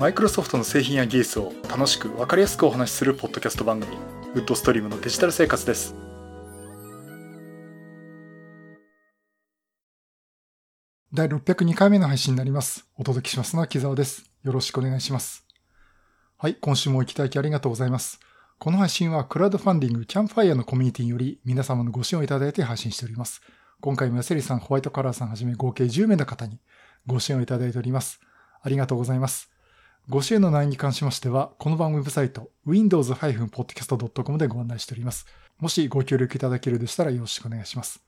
マイクロソフトの製品や技術を楽しく分かりやすくお話しするポッドキャスト番組ウッドストリームのデジタル生活です。第602回目の配信になります。お届けしますのは木澤です。よろしくお願いします。はい今週もお聞きいただきありがとうございます。この配信はクラウドファンディングキャンプファイヤーのコミュニティにより皆様のご支援をいただいて配信しております。今回もヤセリさん、ホワイトカラーさんはじめ合計10名の方にご支援をいただいております。ありがとうございます。ご支援の内容に関しましては、この番組ウェブサイト、windows-podcast.com でご案内しております。もしご協力いただけるでしたらよろしくお願いします。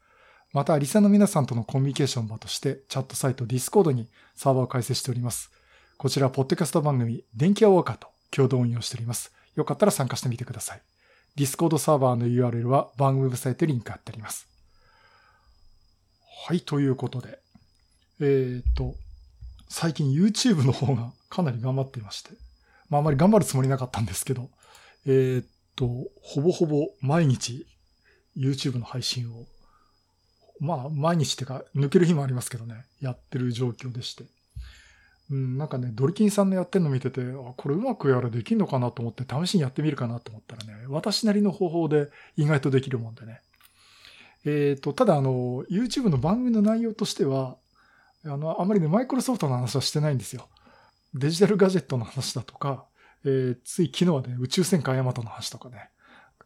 また、リサの皆さんとのコミュニケーション場として、チャットサイト Discord にサーバーを開設しております。こちら、ポッドキャスト番組、電気屋ウォーカーと共同運用しております。よかったら参加してみてください。Discord サーバーの URL は番組ウェブサイトにリンク貼ってあります。はい、ということで。えー、っと、最近 YouTube の方がかなり頑張っていまして。まああまり頑張るつもりなかったんですけど、えー、っと、ほぼほぼ毎日 YouTube の配信を、まあ毎日ってか抜ける日もありますけどね、やってる状況でして。うん、なんかね、ドリキンさんのやってるの見てて、あ、これうまくやらできんのかなと思って試しにやってみるかなと思ったらね、私なりの方法で意外とできるもんでね。えっ、ー、と、ただあの、YouTube の番組の内容としては、あの、あまりね、マイクロソフトの話はしてないんですよ。デジタルガジェットの話だとか、えー、つい昨日はね、宇宙戦艦ヤマトの話とかね、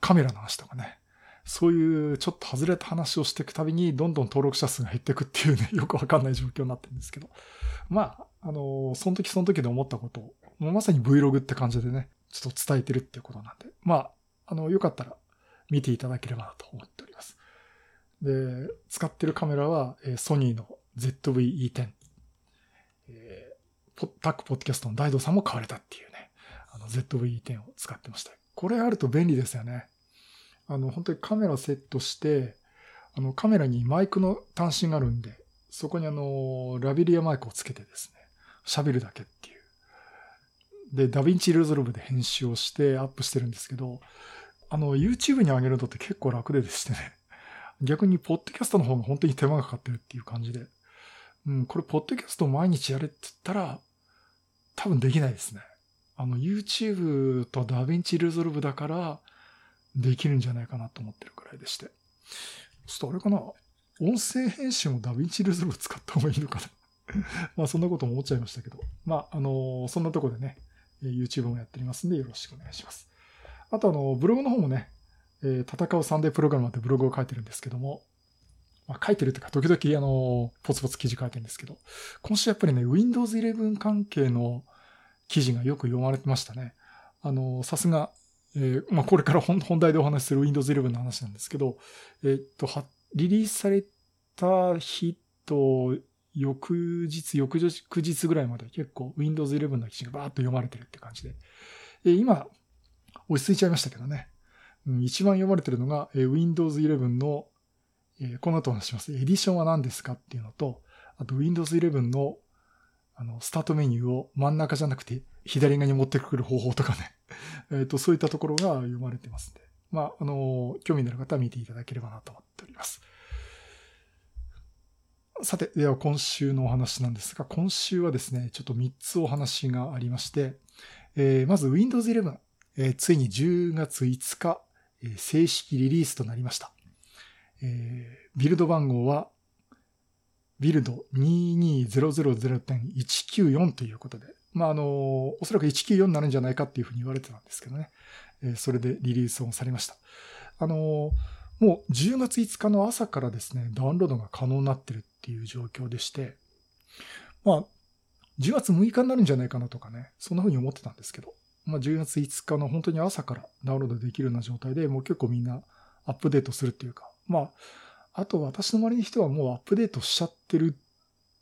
カメラの話とかね、そういうちょっと外れた話をしていくたびに、どんどん登録者数が減っていくっていうね、よくわかんない状況になってるんですけど。まあ、あの、その時その時で思ったことを、もうまさに Vlog って感じでね、ちょっと伝えてるっていうことなんで、まあ、あの、よかったら見ていただければなと思っております。で、使ってるカメラは、えー、ソニーの ZV-E10。えー、タックポッドキャストの大道さんも買われたっていうね、あの ZV-E10 を使ってました。これあると便利ですよね。あの、本当にカメラセットして、あの、カメラにマイクの端子があるんで、そこにあの、ラビリアマイクをつけてですね、喋るだけっていう。で、ダヴィンチルーズロブで編集をしてアップしてるんですけど、あの、YouTube に上げるのって結構楽ででしてね。逆にポッドキャストの方が本当に手間がかかってるっていう感じで。うん、これ、ポッドキャスト毎日やれって言ったら、多分できないですね。あの、YouTube と DaVinci Resolve だから、できるんじゃないかなと思ってるくらいでして。ちょっとあれかな音声編集も DaVinci Resolve 使った方がいいのかな まあ、そんなことも思っちゃいましたけど。まあ、あの、そんなとこでね、YouTube もやっておりますんで、よろしくお願いします。あと、あの、ブログの方もね、え、戦うサンデープログラムってブログを書いてるんですけども、まあ、書いてるというか、時々、あの、ポツポツ記事書いてるんですけど、今週やっぱりね、Windows 11関係の記事がよく読まれてましたね。あの、さすが、えー、まあ、これから本題でお話しする Windows 11の話なんですけど、えー、っと、リリースされた日と、翌日、翌日ぐらいまで結構 Windows 11の記事がバーッと読まれてるって感じで、えー、今、落ち着いちゃいましたけどね。一番読まれてるのが、Windows 11の、えこの後話します。エディションは何ですかっていうのと、あと Windows 11のあの、スタートメニューを真ん中じゃなくて左側に持ってくる方法とかね。えっと、そういったところが読まれてますんで。まあ、あの、興味のある方は見ていただければなと思っております。さて、では今週のお話なんですが、今週はですね、ちょっと3つお話がありまして、えー、まず Windows 11、えー、ついに10月5日、正式リリースとなりました。えー、ビルド番号は、ビルド22000.194ということで、まあ、あの、おそらく194になるんじゃないかっていうふうに言われてたんですけどね。えー、それでリリースをされました。あの、もう10月5日の朝からですね、ダウンロードが可能になってるっていう状況でして、まあ、10月6日になるんじゃないかなとかね、そんなふうに思ってたんですけど、まあ、10月5日の本当に朝からダウンロードできるような状態で、もう結構みんなアップデートするっていうか、まあ、あと私の周りの人はもうアップデートしちゃってる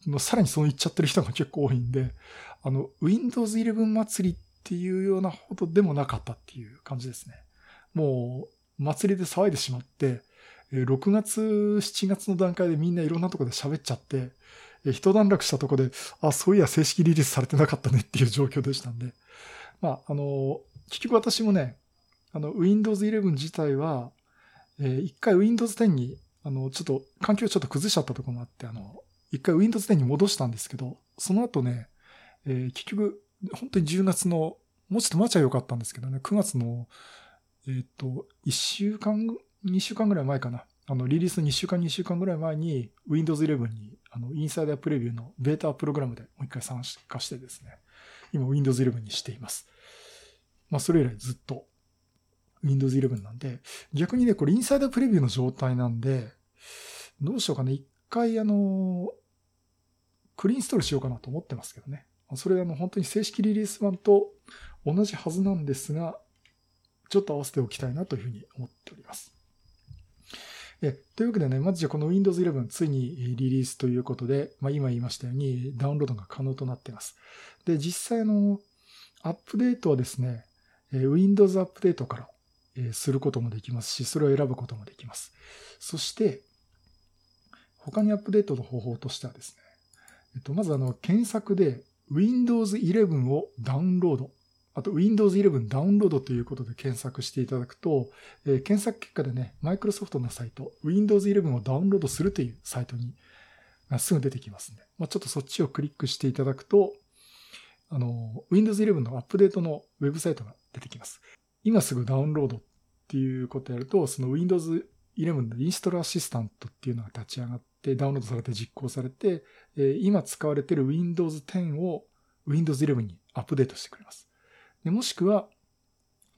の、さらにそう言っちゃってる人が結構多いんで、あの、Windows 11祭りっていうようなほどでもなかったっていう感じですね。もう、祭りで騒いでしまって、6月、7月の段階でみんないろんなとこで喋っちゃって、一段落したとこで、あ、そういや正式リリースされてなかったねっていう状況でしたんで、まあ、あの、結局私もね、あの、Windows 11自体は、えー、一回 Windows 10に、あの、ちょっと、環境ちょっと崩しちゃったところもあって、あの、一回 Windows 10に戻したんですけど、その後ね、えー、結局、本当に10月の、もうちょっと待ちゃよかったんですけどね、9月の、えっ、ー、と、1週間、2週間ぐらい前かな。あの、リリースの2週間、2週間ぐらい前に、Windows 11に、あの、インサイダープレビューのベータプログラムでもう一回参加してですね、今 Windows 11にしています。まあ、それ以来ずっと Windows 11なんで、逆にね、これインサイダープレビューの状態なんで、どうしようかね、一回あの、クリーンストールしようかなと思ってますけどね。それあの、本当に正式リリース版と同じはずなんですが、ちょっと合わせておきたいなというふうに思っております。えというわけでね、まずじゃこの Windows 11ついにリリースということで、まあ、今言いましたようにダウンロードが可能となっています。で、実際のアップデートはですね、Windows アップデートからすることもできますし、それを選ぶこともできます。そして、他にアップデートの方法としてはですね、えっと、まずあの、検索で Windows 11をダウンロードあと Windows 11ダウンロードということで検索していただくと、えー、検索結果でね、Microsoft のサイト、Windows 11をダウンロードするというサイトにすぐ出てきますんで、まあ、ちょっとそっちをクリックしていただくと、あの、Windows 11のアップデートのウェブサイトが出てきます。今すぐダウンロードっていうことやると、その Windows 11のインストールアシスタントっていうのが立ち上がって、ダウンロードされて実行されて、え今使われてる Windows 10を Windows 11にアップデートしてくれます。でもしくは、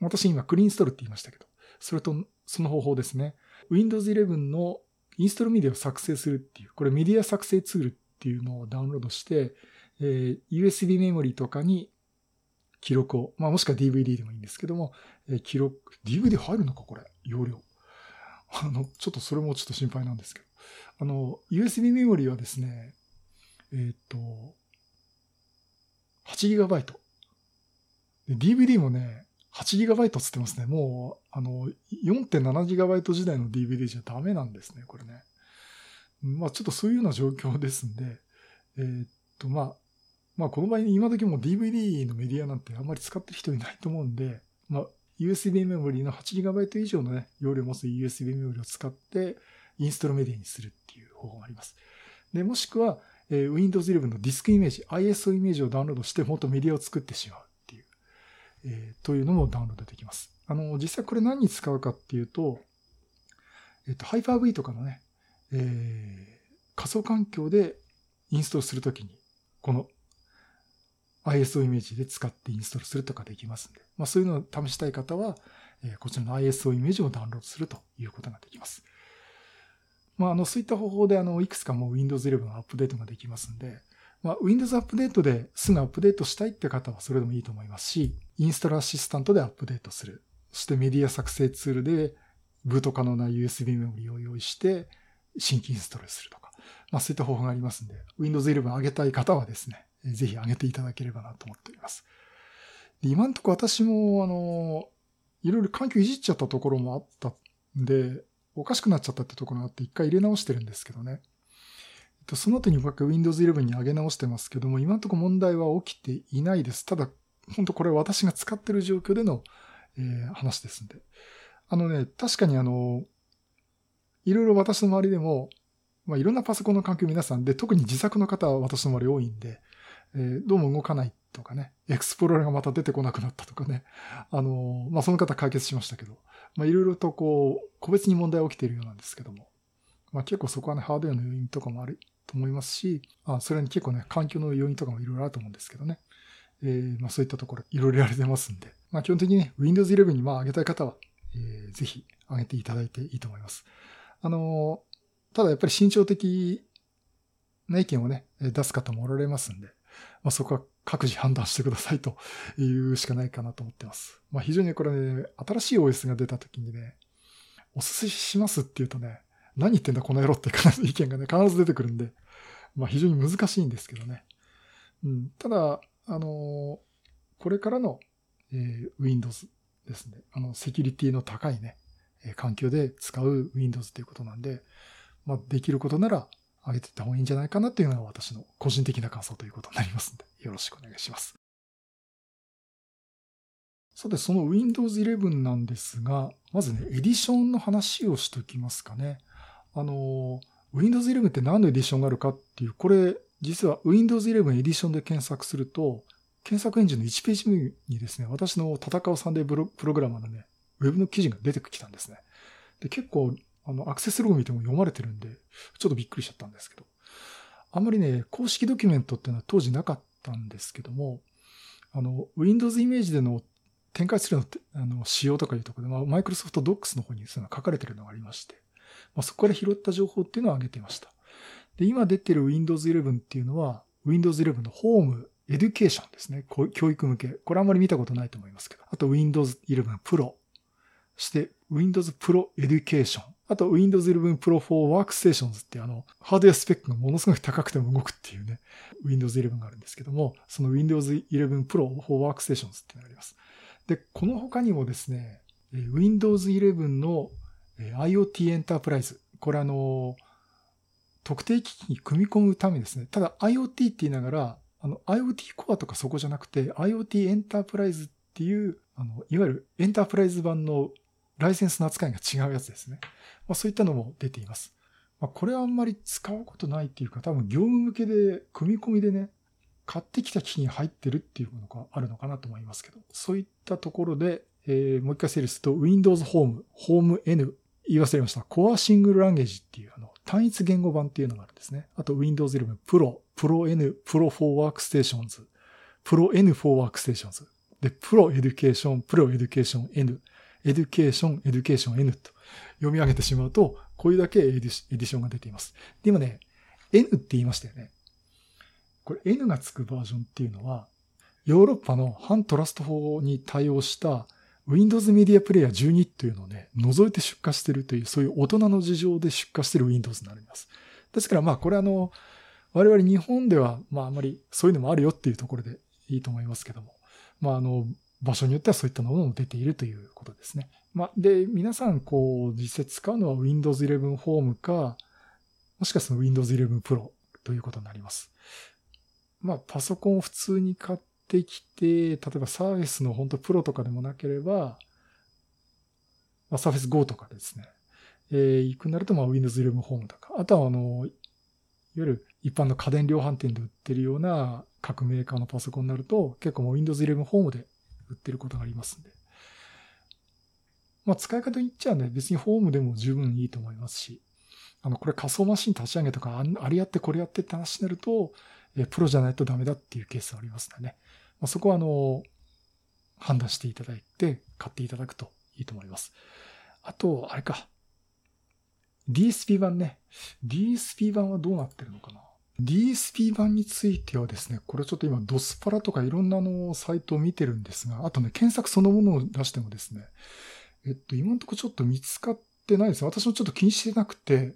私今クリーンストールって言いましたけど、それとその方法ですね。Windows 11のインストールメディアを作成するっていう、これメディア作成ツールっていうのをダウンロードして、えー、USB メモリとかに記録を、まあもしくは DVD でもいいんですけども、え、記録、DVD 入るのかこれ、容量。あの、ちょっとそれもちょっと心配なんですけど。あの、USB メモリーはですね、えっ、と、8GB。DVD もね、8GB つってますね。もう、あの、4.7GB 時代の DVD じゃダメなんですね、これね。まあ、ちょっとそういうような状況ですんで、えー、っと、まあ、まあ、この場合、今時も DVD のメディアなんてあんまり使ってる人いないと思うんで、まあ、USB メモリーの 8GB 以上のね、容量を持つ USB メモリーを使って、インストールメディアにするっていう方法があります。で、もしくは、えー、Windows 11のディスクイメージ、ISO イメージをダウンロードして、もっとメディアを作ってしまう。えー、というのもダウンロードできます。あの、実際これ何に使うかっていうと、えっ、ー、と、Hyper-V とかのね、えー、仮想環境でインストールするときに、この ISO イメージで使ってインストールするとかできますんで、まあそういうのを試したい方は、え、こちらの ISO イメージをダウンロードするということができます。まあ、あの、そういった方法で、あの、いくつかもう Windows 11のアップデートができますんで、まあ、Windows アップデートですぐアップデートしたいって方はそれでもいいと思いますし、インストールアシスタントでアップデートする。そしてメディア作成ツールでブート可能な USB メモリを用意して新規インストールするとか、まあそういった方法がありますんで、Windows 11上げたい方はですね、ぜひ上げていただければなと思っております。で今んとこ私も、あの、いろいろ環境いじっちゃったところもあったんで、おかしくなっちゃったってところがあって一回入れ直してるんですけどね。その後に僕は Windows 11に上げ直してますけども、今のとこ問題は起きていないです。ただ、本当これは私が使ってる状況での、えー、話ですんで。あのね、確かにあの、いろいろ私の周りでも、まあ、いろんなパソコンの環境皆さんで、特に自作の方は私の周り多いんで、えー、どうも動かないとかね、エクスプローラーがまた出てこなくなったとかね、あの、まあ、その方解決しましたけど、まあ、いろいろとこう、個別に問題起きているようなんですけども、まあ、結構そこはね、ハードウェアの要因とかもあると思いますし、あそれに結構ね、環境の要因とかもいろいろあると思うんですけどね。えー、まあそういったところいろいろやれてますんで、まあ基本的にね、Windows 11にまあ上げたい方は、えー、ぜひ上げていただいていいと思います。あのー、ただやっぱり慎重的な意見をね、出す方もおられますんで、まあそこは各自判断してくださいというしかないかなと思ってます。まあ非常にこれね、新しい OS が出た時にね、おすすめしますって言うとね、何言ってんだこの野郎って意見がね、必ず出てくるんで、まあ非常に難しいんですけどね。うん、ただ、あのこれからの、えー、Windows ですね。あの、セキュリティの高いね、環境で使う Windows ということなんで、まあ、できることなら上げていった方がいいんじゃないかなっていうのが私の個人的な感想ということになりますんで、よろしくお願いします。さて、その Windows 11なんですが、まずね、エディションの話をしておきますかね。あの、Windows 11って何のエディションがあるかっていう、これ実は Windows 11エディションで検索すると、検索エンジンの1ページ目にですね、私の戦うサンデープログラマーのね、ウェブの記事が出てきたんですね。で、結構、あの、アクセスログ見ても読まれてるんで、ちょっとびっくりしちゃったんですけど。あんまりね、公式ドキュメントっていうのは当時なかったんですけども、あの、Windows イメージでの展開するのってあの仕様とかいうところで、まあ、マイクロソフト Docs の方にそういうの書かれてるのがありまして、まあ、そこから拾った情報っていうのを上げていました。で、今出てる Windows 11っていうのは、Windows 11のホーム、エデュケーションですね。教育向け。これあんまり見たことないと思いますけど。あと Windows 11 Pro。して Windows Pro Education。あと Windows 11 Pro for Workstations ってあの、ハードウェアスペックがものすごい高くても動くっていうね、Windows 11があるんですけども、その Windows 11 Pro for Workstations っていうのがあります。で、この他にもですね、Windows 11の IoT エンタープライズ。これあの、特定機器に組み込むためですね。ただ IoT って言いながら、あの IoT コアとかそこじゃなくて IoT エンタープライズっていう、あの、いわゆるエンタープライズ版のライセンスの扱いが違うやつですね。まあ、そういったのも出ています。まあ、これはあんまり使うことないっていうか、多分業務向けで組み込みでね、買ってきた機器に入ってるっていうのがあるのかなと思いますけど、そういったところで、えー、もう一回整理すると、Windows Home、Home N、言い忘れました。Core Single Language っていうあの単一言語版っていうのがあるんですね。あと Windows 11 Pro、Pro N、Pro for Workstations、Pro N for Workstations、で、Pro Education、Pro Education N、 Education、Education N と読み上げてしまうと、これだけエディションが出ています。で、今ね、N って言いましたよね。これ N がつくバージョンっていうのは、ヨーロッパの反トラスト法に対応した Windows Media Player 12というのをね、除いて出荷してるという、そういう大人の事情で出荷してる Windows になります。ですからまあこれあの、我々日本ではまああまりそういうのもあるよっていうところでいいと思いますけども、まああの、場所によってはそういったものも出ているということですね。まあ、で、皆さん、こう、実際使うのは Windows 11 Home か、もしかすると Windows 11 Pro ということになります。まあ、パソコンを普通に買ってきて、例えば Surface の本当プロとかでもなければ、まあ、Surface Go とかですね。えー、行くなると、まあ、Windows 11 Home とか。あとは、あの、いわゆる一般の家電量販店で売ってるような各メーカーのパソコンになると、結構もう Windows 11 Home で売ってることがありますんで。まあ、使い方言っちゃうね、別にホームでも十分いいと思いますし、あの、これ仮想マシン立ち上げとか、あれやってこれやってって話になると、えプロじゃないとダメだっていうケースがありますのでね。まあ、そこはあの、判断していただいて、買っていただくといいと思います。あと、あれか。DSP 版ね。DSP 版はどうなってるのかな DSP 版についてはですね、これちょっと今ドスパラとかいろんなのサイトを見てるんですが、あとね、検索そのものを出してもですね、えっと、今のとこちょっと見つかってないです。私もちょっと気にしてなくて、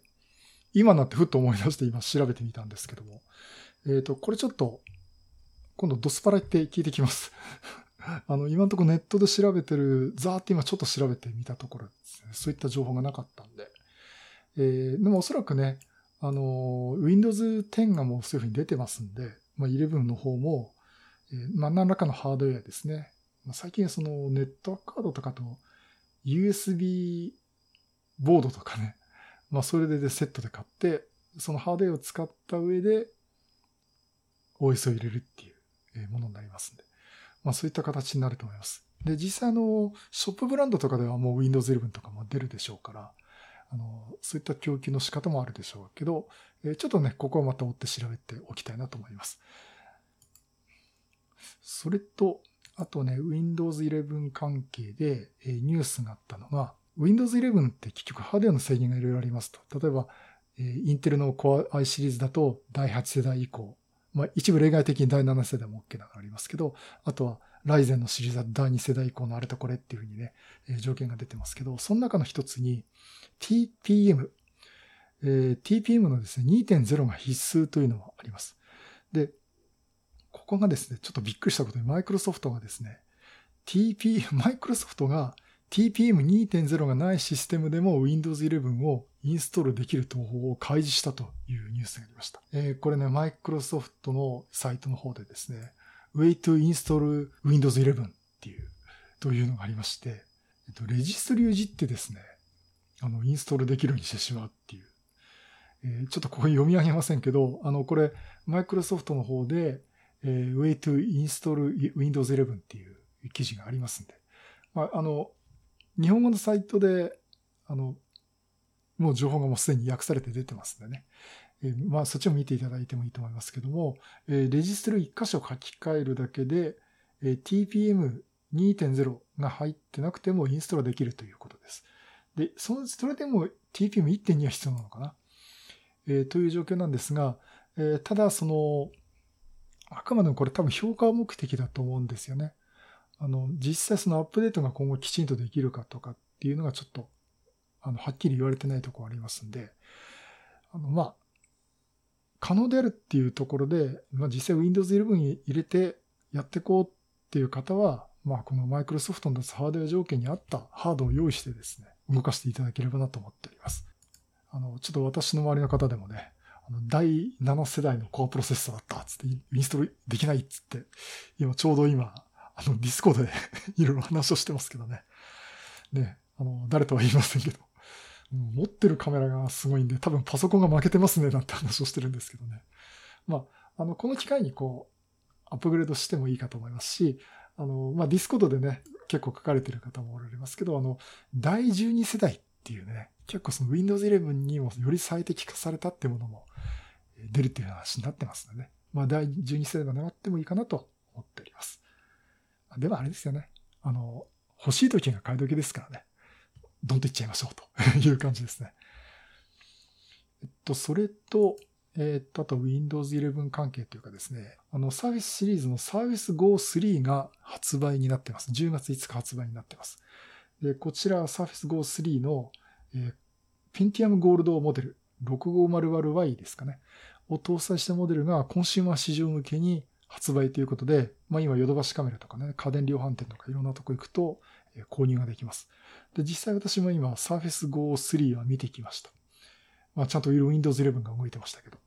今なってふっと思い出して今調べてみたんですけども、えっと、これちょっと、今度ドスパラって聞いてきます。あの、今のとこネットで調べてる、ザーって今ちょっと調べてみたところですね、そういった情報がなかったんで、えー、でもおそらくね、あの、Windows 10がもうそういうふうに出てますんで、まあ、11の方も、えー、まあ、何らかのハードウェアですね。まあ、最近そのネットワークカードとかと USB ボードとかね、まあ、それでセットで買って、そのハードウェアを使った上で OS を入れるっていうものになりますんで、まあ、そういった形になると思います。で、実際あの、ショップブランドとかではもう Windows 11とかも出るでしょうから、あの、そういった供給の仕方もあるでしょうけど、えちょっとね、ここはまた追って調べておきたいなと思います。それと、あとね、Windows 11関係で、えニュースがあったのが、Windows 11って結局ハードウェアの制限がいろいろありますと。例えば、えインテルの Core i シリーズだと第8世代以降、まあ一部例外的に第7世代も OK なのがありますけど、あとはライゼンのシリーズは第2世代以降のあれとこれっていうふうにね、え条件が出てますけど、その中の一つに TPM、えー、TPM のですね、2.0が必須というのがあります。で、ここがですね、ちょっとびっくりしたことに、マイクロソフトがですね、TP、マイクロソフトが TPM2.0 がないシステムでも Windows 11をインストールできる方法を開示したというニュースがありました。えー、これね、マイクロソフトのサイトの方でですね、Way to install Windows 11っていう、というのがありまして、えっと、レジストリをじってですね、あの、インストールできるようにしてしまうっていう。えー、ちょっとここ読み上げませんけど、あの、これ、マイクロソフトの方で、えー、Way to install Windows 11っていう記事がありますんで。まあ、あの、日本語のサイトで、あの、もう情報がもうすでに訳されて出てますんでね。えー、まあ、そっちを見ていただいてもいいと思いますけども、えー、レジストル1箇所書き換えるだけで、えー、TPM2.0 が入ってなくてもインストールできるということです。で、その、それでも TPM1.2 は必要なのかな、えー、という状況なんですが、えー、ただその、あくまでもこれ多分評価目的だと思うんですよね。あの、実際そのアップデートが今後きちんとできるかとかっていうのがちょっと、あの、はっきり言われてないところありますんで、あの、まあ、可能であるっていうところで、まあ実際 Windows 11に入れてやっていこうっていう方は、まあこのマイクロソフトの出すハードウェア条件に合ったハードを用意してですね、動かしていただければなと思っております。あの、ちょっと私の周りの方でもね、あの第7世代のコアプロセッサーだったっつって、インストールできないっつって、今ちょうど今、あの、 Discord で いろいろ話をしてますけどね。ね、あの、誰とは言いませんけど、持ってるカメラがすごいんで、多分パソコンが負けてますね、なんて話をしてるんですけどね。まあ、あの、この機会にこう、アップグレードしてもいいかと思いますし、あの、まあ、 Discord でね、結構書かれてる方もおられますけど、あの、第12世代っていうね、結構その Windows 11にもより最適化されたってものも出るっていう話になってますのでね。まあ、第12世代が狙ってもいいかなと思っております。でもあれですよね。あの、欲しい時が買い時ですからね。どんといっちゃいましょうと いう感じですね。えっと、それと、えっと、あと Windows 11関係というかですね、あの、サービスシリーズの Service Go 3が発売になってます。10月5日発売になってます。で、こちら Surface Go 3の、えー、Pentium Gold モデル 6500Y ですかね。を搭載したモデルがコンシューマー市場向けに発売ということで、まあ今ヨドバシカメラとかね、家電量販店とかいろんなとこ行くと、購入ができます。で、実際私も今 Surface Go 3は見てきました。まあちゃんと Windows 11が動いてましたけど。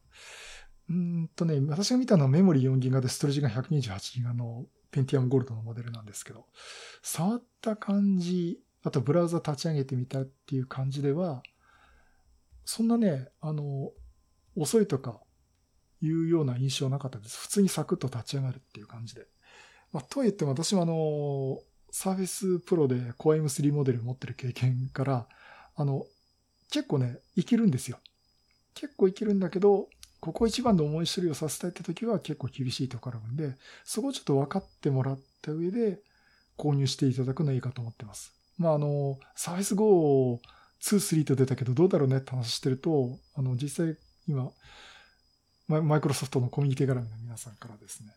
うんとね、私が見たのはメモリー 4GB でストレージが 128GB の Pentium Gold のモデルなんですけど、触った感じ、あとブラウザ立ち上げてみたっていう感じでは、そんなね、あの、遅いとかいうような印象なかったです。普通にサクッと立ち上がるっていう感じで。まあ、とはいっても私もあの、サーフェスプロで Core M3 モデル持ってる経験から、あの、結構ね、いけるんですよ。結構いけるんだけど、ここ一番の思い処理をさせたいって時は結構厳しいところあるんで、そこをちょっと分かってもらった上で購入していただくのはいいかと思ってます。まあ、あの、サーフェス Go 2、3と出たけどどうだろうねって話してると、あの、実際今、マイクロソフトのコミュニティ絡みの皆さんからですね、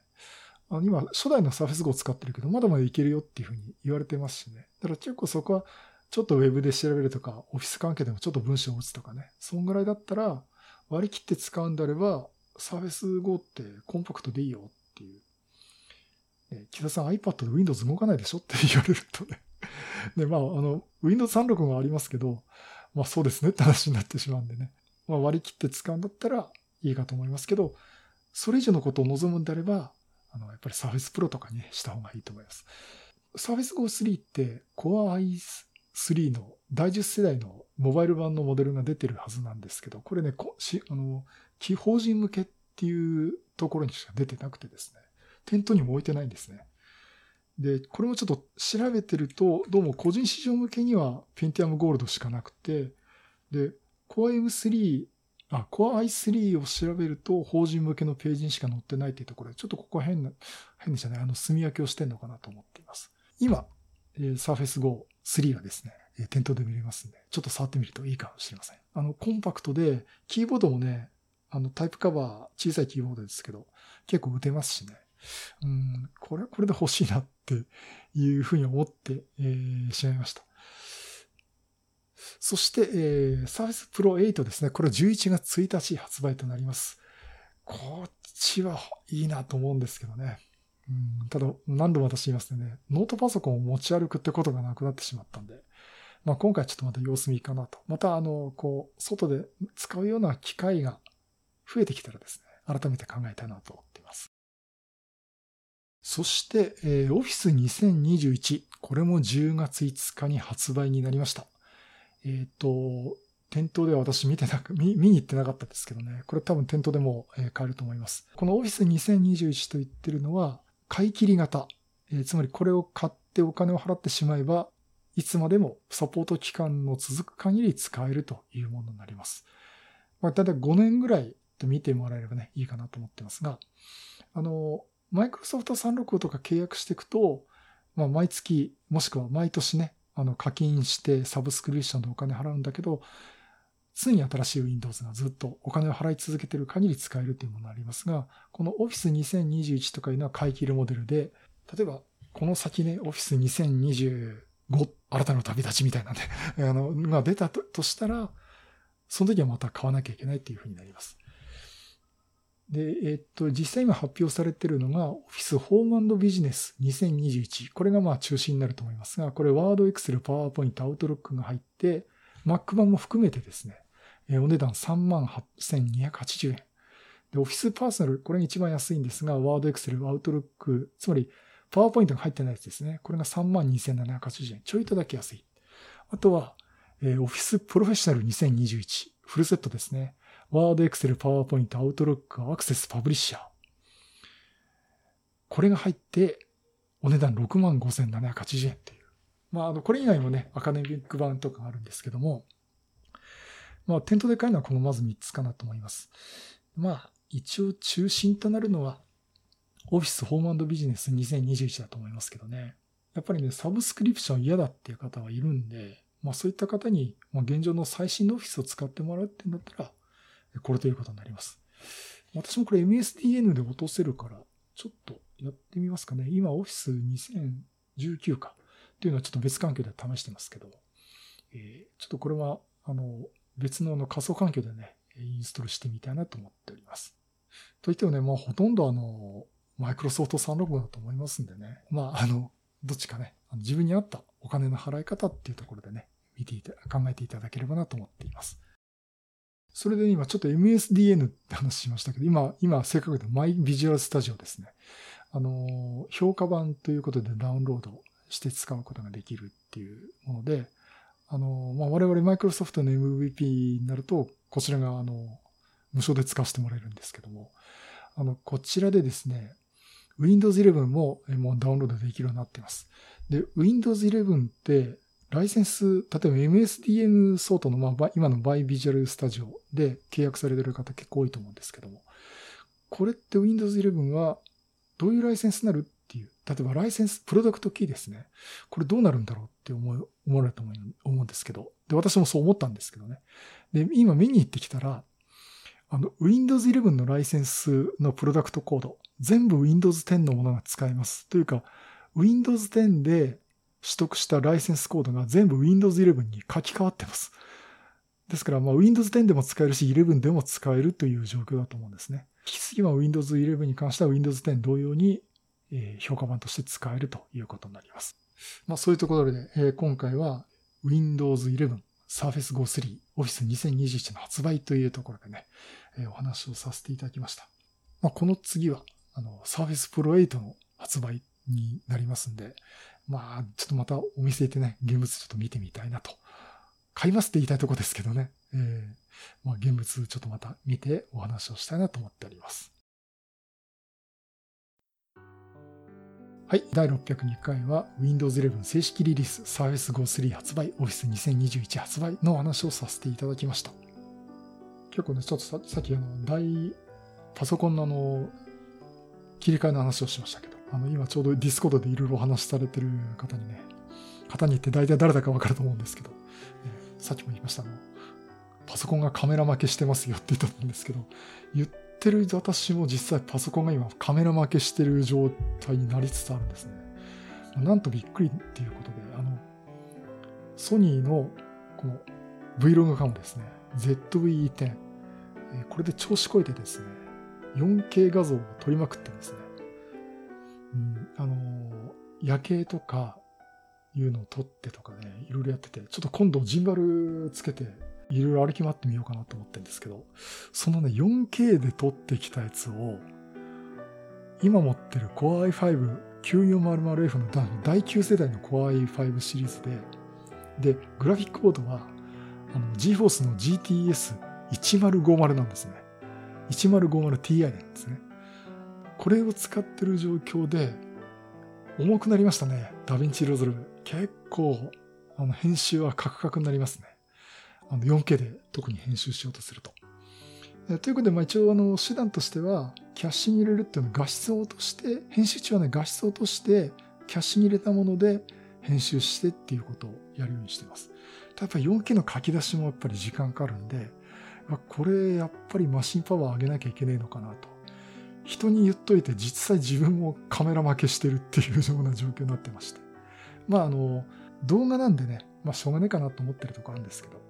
あの今、初代の Surface Go を使ってるけど、まだまだいけるよっていうふうに言われてますしね。だから結構そこは、ちょっとウェブで調べるとか、オフィス関係でもちょっと文章を打つとかね。そんぐらいだったら、割り切って使うんであれば、Surface Go ってコンパクトでいいよっていう。ね、木田さん iPad で Windows 動かないでしょって言われるとね。で、まあ、あの、Windows 365がありますけど、まあそうですねって話になってしまうんでね。まあ割り切って使うんだったらいいかと思いますけど、それ以上のことを望むんであれば、あの、やっぱり Surface Pro とかに、ね、した方がいいと思います。Surface Go 3って Core i3 の第10世代のモバイル版のモデルが出てるはずなんですけど、これね、こしあの、法人向けっていうところにしか出てなくてですね、店頭にも置いてないんですね。で、これもちょっと調べてると、どうも個人市場向けには Pentium Gold しかなくて、で、Core M3 あ、Core i3 を調べると、法人向けのページにしか載ってないっていうところで、ちょっとここは変な、変じゃない、あの、墨分けをしてんのかなと思っています。今、えー、Surface Go 3がですね、え、店頭で見れますんで、ちょっと触ってみるといいかもしれません。あの、コンパクトで、キーボードもね、あの、タイプカバー、小さいキーボードですけど、結構打てますしね。うん、これは、これで欲しいなっていうふうに思って、えー、しまいました。そして、えー、Surface Pro 8ですね。これ11月1日発売となります。こっちはいいなと思うんですけどね。うん、ただ、何度も私言いますね。ノートパソコンを持ち歩くってことがなくなってしまったんで。まあ今回ちょっとまた様子見かなと。またあの、こう、外で使うような機会が増えてきたらですね、改めて考えたいなと思っています。そして、えー、Office 2021。これも10月5日に発売になりました。えっ、ー、と、店頭では私見てなく、見見に行ってなかったですけどね。これ多分店頭でも、買えると思います。この Office 2021と言ってるのは、買い切り型。えー、つまりこれを買ってお金を払ってしまえば、いつまでもサポート期間の続く限り使えるというものになります。まあ、だいたい5年ぐらいと見てもらえればね、いいかなと思ってますが、あの、マイクロソフト365とか契約していくと、まあ、毎月、もしくは毎年ね、あの、課金してサブスクリプションでお金払うんだけど、常に新しい Windows がずっとお金を払い続けている限り使えるというものがありますが、この Office 2021とかいうのは買い切るモデルで、例えば、この先ね、Office 2025新たな旅立ちみたいなねあの、が出たとしたら、その時はまた買わなきゃいけないっていうふうになります。で、えっと、実際今発表されているのが、オフィスホームビジネス2021。これがまあ中心になると思いますが、これ、ワード、エクセル、パワーポイント、アウトロックが入って、Mac 版も含めてですね、お値段38,280円。で、オフィスパーソナル、これが一番安いんですが、ワード、エクセル、アウトロック、つまり、パワーポイントが入ってないやつですね。これが32,780円。ちょいとだけ安い。あとは、オフィスプロフェッショナル2021。フルセットですね。Word、Excel、PowerPoint、Outlook、Access、Publisher。これが入って、お値段65,780円っていう。まあ、あの、これ以外もね、アカデミック版とかあるんですけども、まあ、店頭で買えるのはこのまず3つかなと思います。まあ、一応中心となるのは、オフィスホームビジネス2021だと思いますけどね。やっぱりね、サブスクリプション嫌だっていう方はいるんで、まあそういった方に、まあ、現状の最新のオフィスを使ってもらうってんだったら、これということになります。私もこれ MSDN で落とせるから、ちょっとやってみますかね。今、オフィス2019かっていうのはちょっと別環境で試してますけど、えー、ちょっとこれは、あの、別のの仮想環境でね、インストールしてみたいなと思っております。といってもね、まあほとんどあの、マイクロソフト365だと思いますんでね。まあ、あの、どっちかね、自分に合ったお金の払い方っていうところでね、見ていた、考えていただければなと思っています。それで今ちょっと MSDN って話しましたけど、今、今正確にマイビジュアルスタジオですね。あの、評価版ということでダウンロードして使うことができるっていうもので、あの、まあ、我々マイクロソフトの MVP になると、こちらがあの、無償で使わせてもらえるんですけども、あの、こちらでですね、Windows 11ももうダウンロードできるようになっています。で、Windows 11って、ライセンス、例えば MSDN 相当の、まあ、今のバイビジュアルスタジオで契約されてる方結構多いと思うんですけども、これって Windows 11はどういうライセンスになるっていう、例えばライセンス、プロダクトキーですね。これどうなるんだろうって思う、思われると思うんですけど、で、私もそう思ったんですけどね。で、今見に行ってきたら、あの、Windows 11のライセンスのプロダクトコード、全部 Windows 10のものが使えます。というか、Windows 10で取得したライセンスコードが全部 Windows 11に書き換わってます。ですから、まあ、Windows 10でも使えるし、11でも使えるという状況だと思うんですね。引き継ぎは Windows 11に関しては Windows 10同様に、評価版として使えるということになります。まあ、そういうところで、え、今回は Windows 11 Surface Go 3 Office 2021の発売というところでね、え、お話をさせていただきました。まあ、この次は、あの、Surface Pro 8の発売になりますんで、まあ、ちょっとまたお店行ってね、現物ちょっと見てみたいなと。買いますって言いたいとこですけどね。えー、まあ、現物ちょっとまた見てお話をしたいなと思っております。はい。第602回は Windows 11正式リリース Surface Go 3発売 Office 2021発売のお話をさせていただきました。結構ね、ちょっとささっきあの、大、パソコンのあの、切り替えの話をしましたけど、あの、今ちょうど Discord でいろいろお話しされてる方にね、方に言って大体誰だかわかると思うんですけど、えー、さっきも言いました、あの、パソコンがカメラ負けしてますよって言ったんですけど、言ってる私も実際パソコンが今カメラ負けしてる状態になりつつあるんですね。なんとびっくりっていうことで、あの、ソニーのこの Vlog カムですね、ZVE10、これで調子こえてですね、4K 画像を撮りまくってですね、あの、夜景とかいうのを撮ってとかね、いろいろやってて、ちょっと今度ジンバルつけて、いろいろ歩き回ってみようかなと思ってるんですけど、そのね、4K で撮ってきたやつを、今持ってる Core i5-9400F の第9世代の Core i5 シリーズで、で、グラフィックボードは、あの GForce の GTS1050 なんですね。1050Ti なんですね。これを使ってる状況で、重くなりましたね。ダヴィンチロズルブ。結構、あの、編集はカクカクになりますね。あの、4K で特に編集しようとすると。ということで、まあ一応、あの、手段としては、キャッシュに入れるっていうのは画質を落として、編集中はね、画質を落として、キャッシュに入れたもので編集してっていうことをやるようにしてます。やっぱり 4K の書き出しもやっぱり時間かかるんで、これやっぱりマシンパワー上げなきゃいけねえのかなと。人に言っといて実際自分もカメラ負けしてるっていうような状況になってまして。まああの、動画なんでね、まあしょうがねえかなと思ってるとこあるんですけど。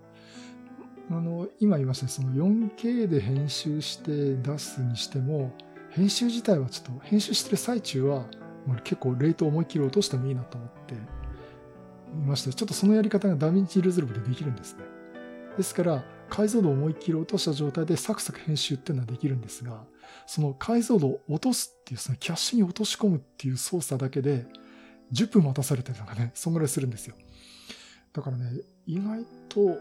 あの、今言いましたね、その 4K で編集して出すにしても、編集自体はちょっと、編集してる最中は、結構レート思いっきり落としてもいいなと思っていまして、ちょっとそのやり方が DaVinci Resolve でできるんですね。ですから、解像度を思いっきり落とした状態でサクサク編集っていうのはできるんですが、その解像度を落とすっていう、そのキャッシュに落とし込むっていう操作だけで、10分待たされたりとかね、そんぐらいするんですよ。だからね、意外と、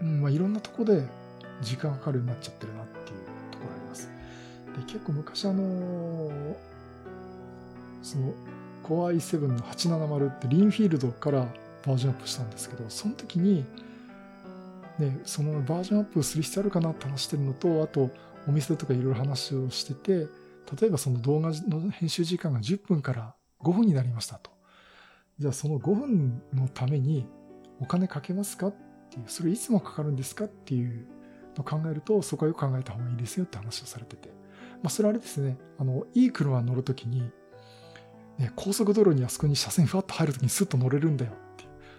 うん、まあいろんなとこで時間かかるようになっちゃってるなっていうところあります。で、結構昔あの、その、Core i7 の870ってリンフィールドからバージョンアップしたんですけど、その時に、ね、そのバージョンアップする必要あるかなって話してるのと、あと、お店とかいろいろ話をしてて、例えばその動画の編集時間が10分から5分になりましたと。じゃあその5分のためにお金かけますかっていう、それいつもかかるんですかっていうのを考えると、そこはよく考えた方がいいですよって話をされてて。まあそれあれですね、あの、いい車乗るときに、ね、高速道路にあそこに車線ふわっと入るときにスッと乗れるんだよ。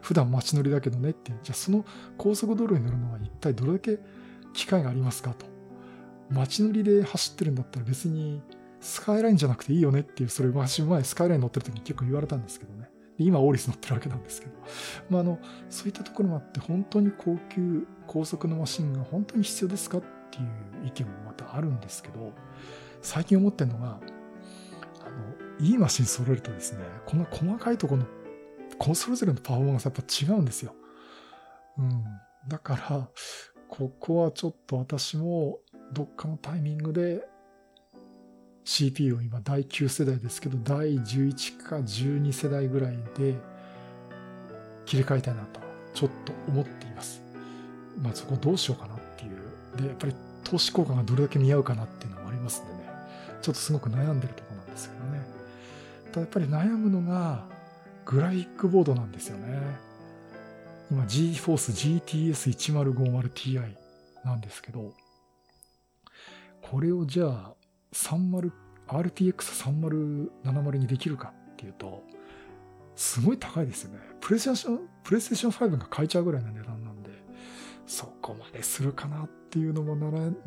普段街乗りだけどねって。じゃあその高速道路に乗るのは一体どれだけ機会がありますかと。街乗りで走ってるんだったら別にスカイラインじゃなくていいよねっていう、それ私前スカイライン乗ってる時に結構言われたんですけどね。今オーリス乗ってるわけなんですけど。まああの、そういったところもあって本当に高級高速のマシンが本当に必要ですかっていう意見もまたあるんですけど、最近思ってるのが、あの、いいマシン揃えるとですね、この細かいところの、それぞれのパフォーマンスやっぱ違うんですよ。うん。だから、ここはちょっと私もどっかのタイミングで CPU を今第9世代ですけど、第11か12世代ぐらいで切り替えたいなと、ちょっと思っています。まあそこどうしようかなっていう。で、やっぱり投資効果がどれだけ見合うかなっていうのもありますんでね。ちょっとすごく悩んでるとこなんですけどね。ただやっぱり悩むのがグラフィックボードなんですよね。今 GForce GTS1050Ti なんですけど、これをじゃあ、30、RTX3070 にできるかっていうと、すごい高いですよね。プレイステーション、プレイステーション5が買えちゃうぐらいの値段なんで、そこまでするかなっていうのも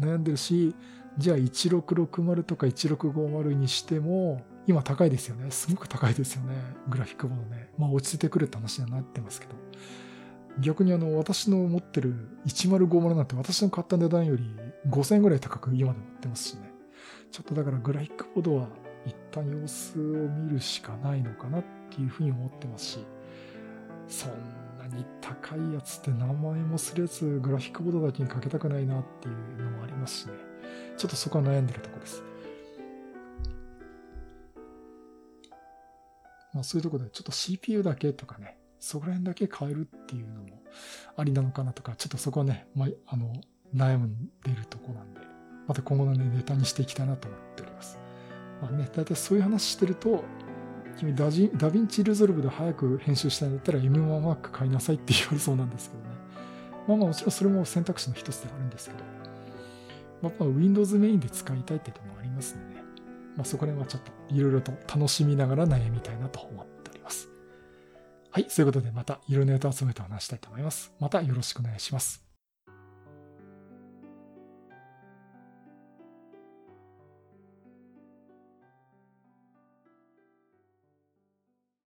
悩んでるし、じゃあ1660とか1650にしても、今高いですよね。すごく高いですよね。グラフィックボードね。まあ落ち着いてくるって話にはなってますけど。逆にあの、私の持ってる1050なんて私の買った値段より5000円ぐらい高く今でも売ってますしね。ちょっとだからグラフィックボードは一旦様子を見るしかないのかなっていうふうに思ってますし、そんなに高いやつって何万円もするやつグラフィックボードだけにかけたくないなっていうのもありますしね。ちょっとそこは悩んでるとこです。まあそういうところでちょっと CPU だけとかね、そこら辺だけ変えるっていうのもありなのかなとか、ちょっとそこはね、まあ、あの、悩んでるとこなんで、また今後のね、ネタにしていきたいなと思っております。まあね、だいたいそういう話してると、君ダジ DaVinci Resolve で早く編集したいんだったら M1Mac 買いなさいって言われそうなんですけどね。まあまあもちろんそれも選択肢の一つではあるんですけど、まあ、まあ Windows メインで使いたいっていうのもありますね。まあそこら辺はちょっといろいろと楽しみながら悩みたいなと思っておりますはい。そういうことでまたいろんなネタを集めてお話したいと思います。またよろしくお願いします。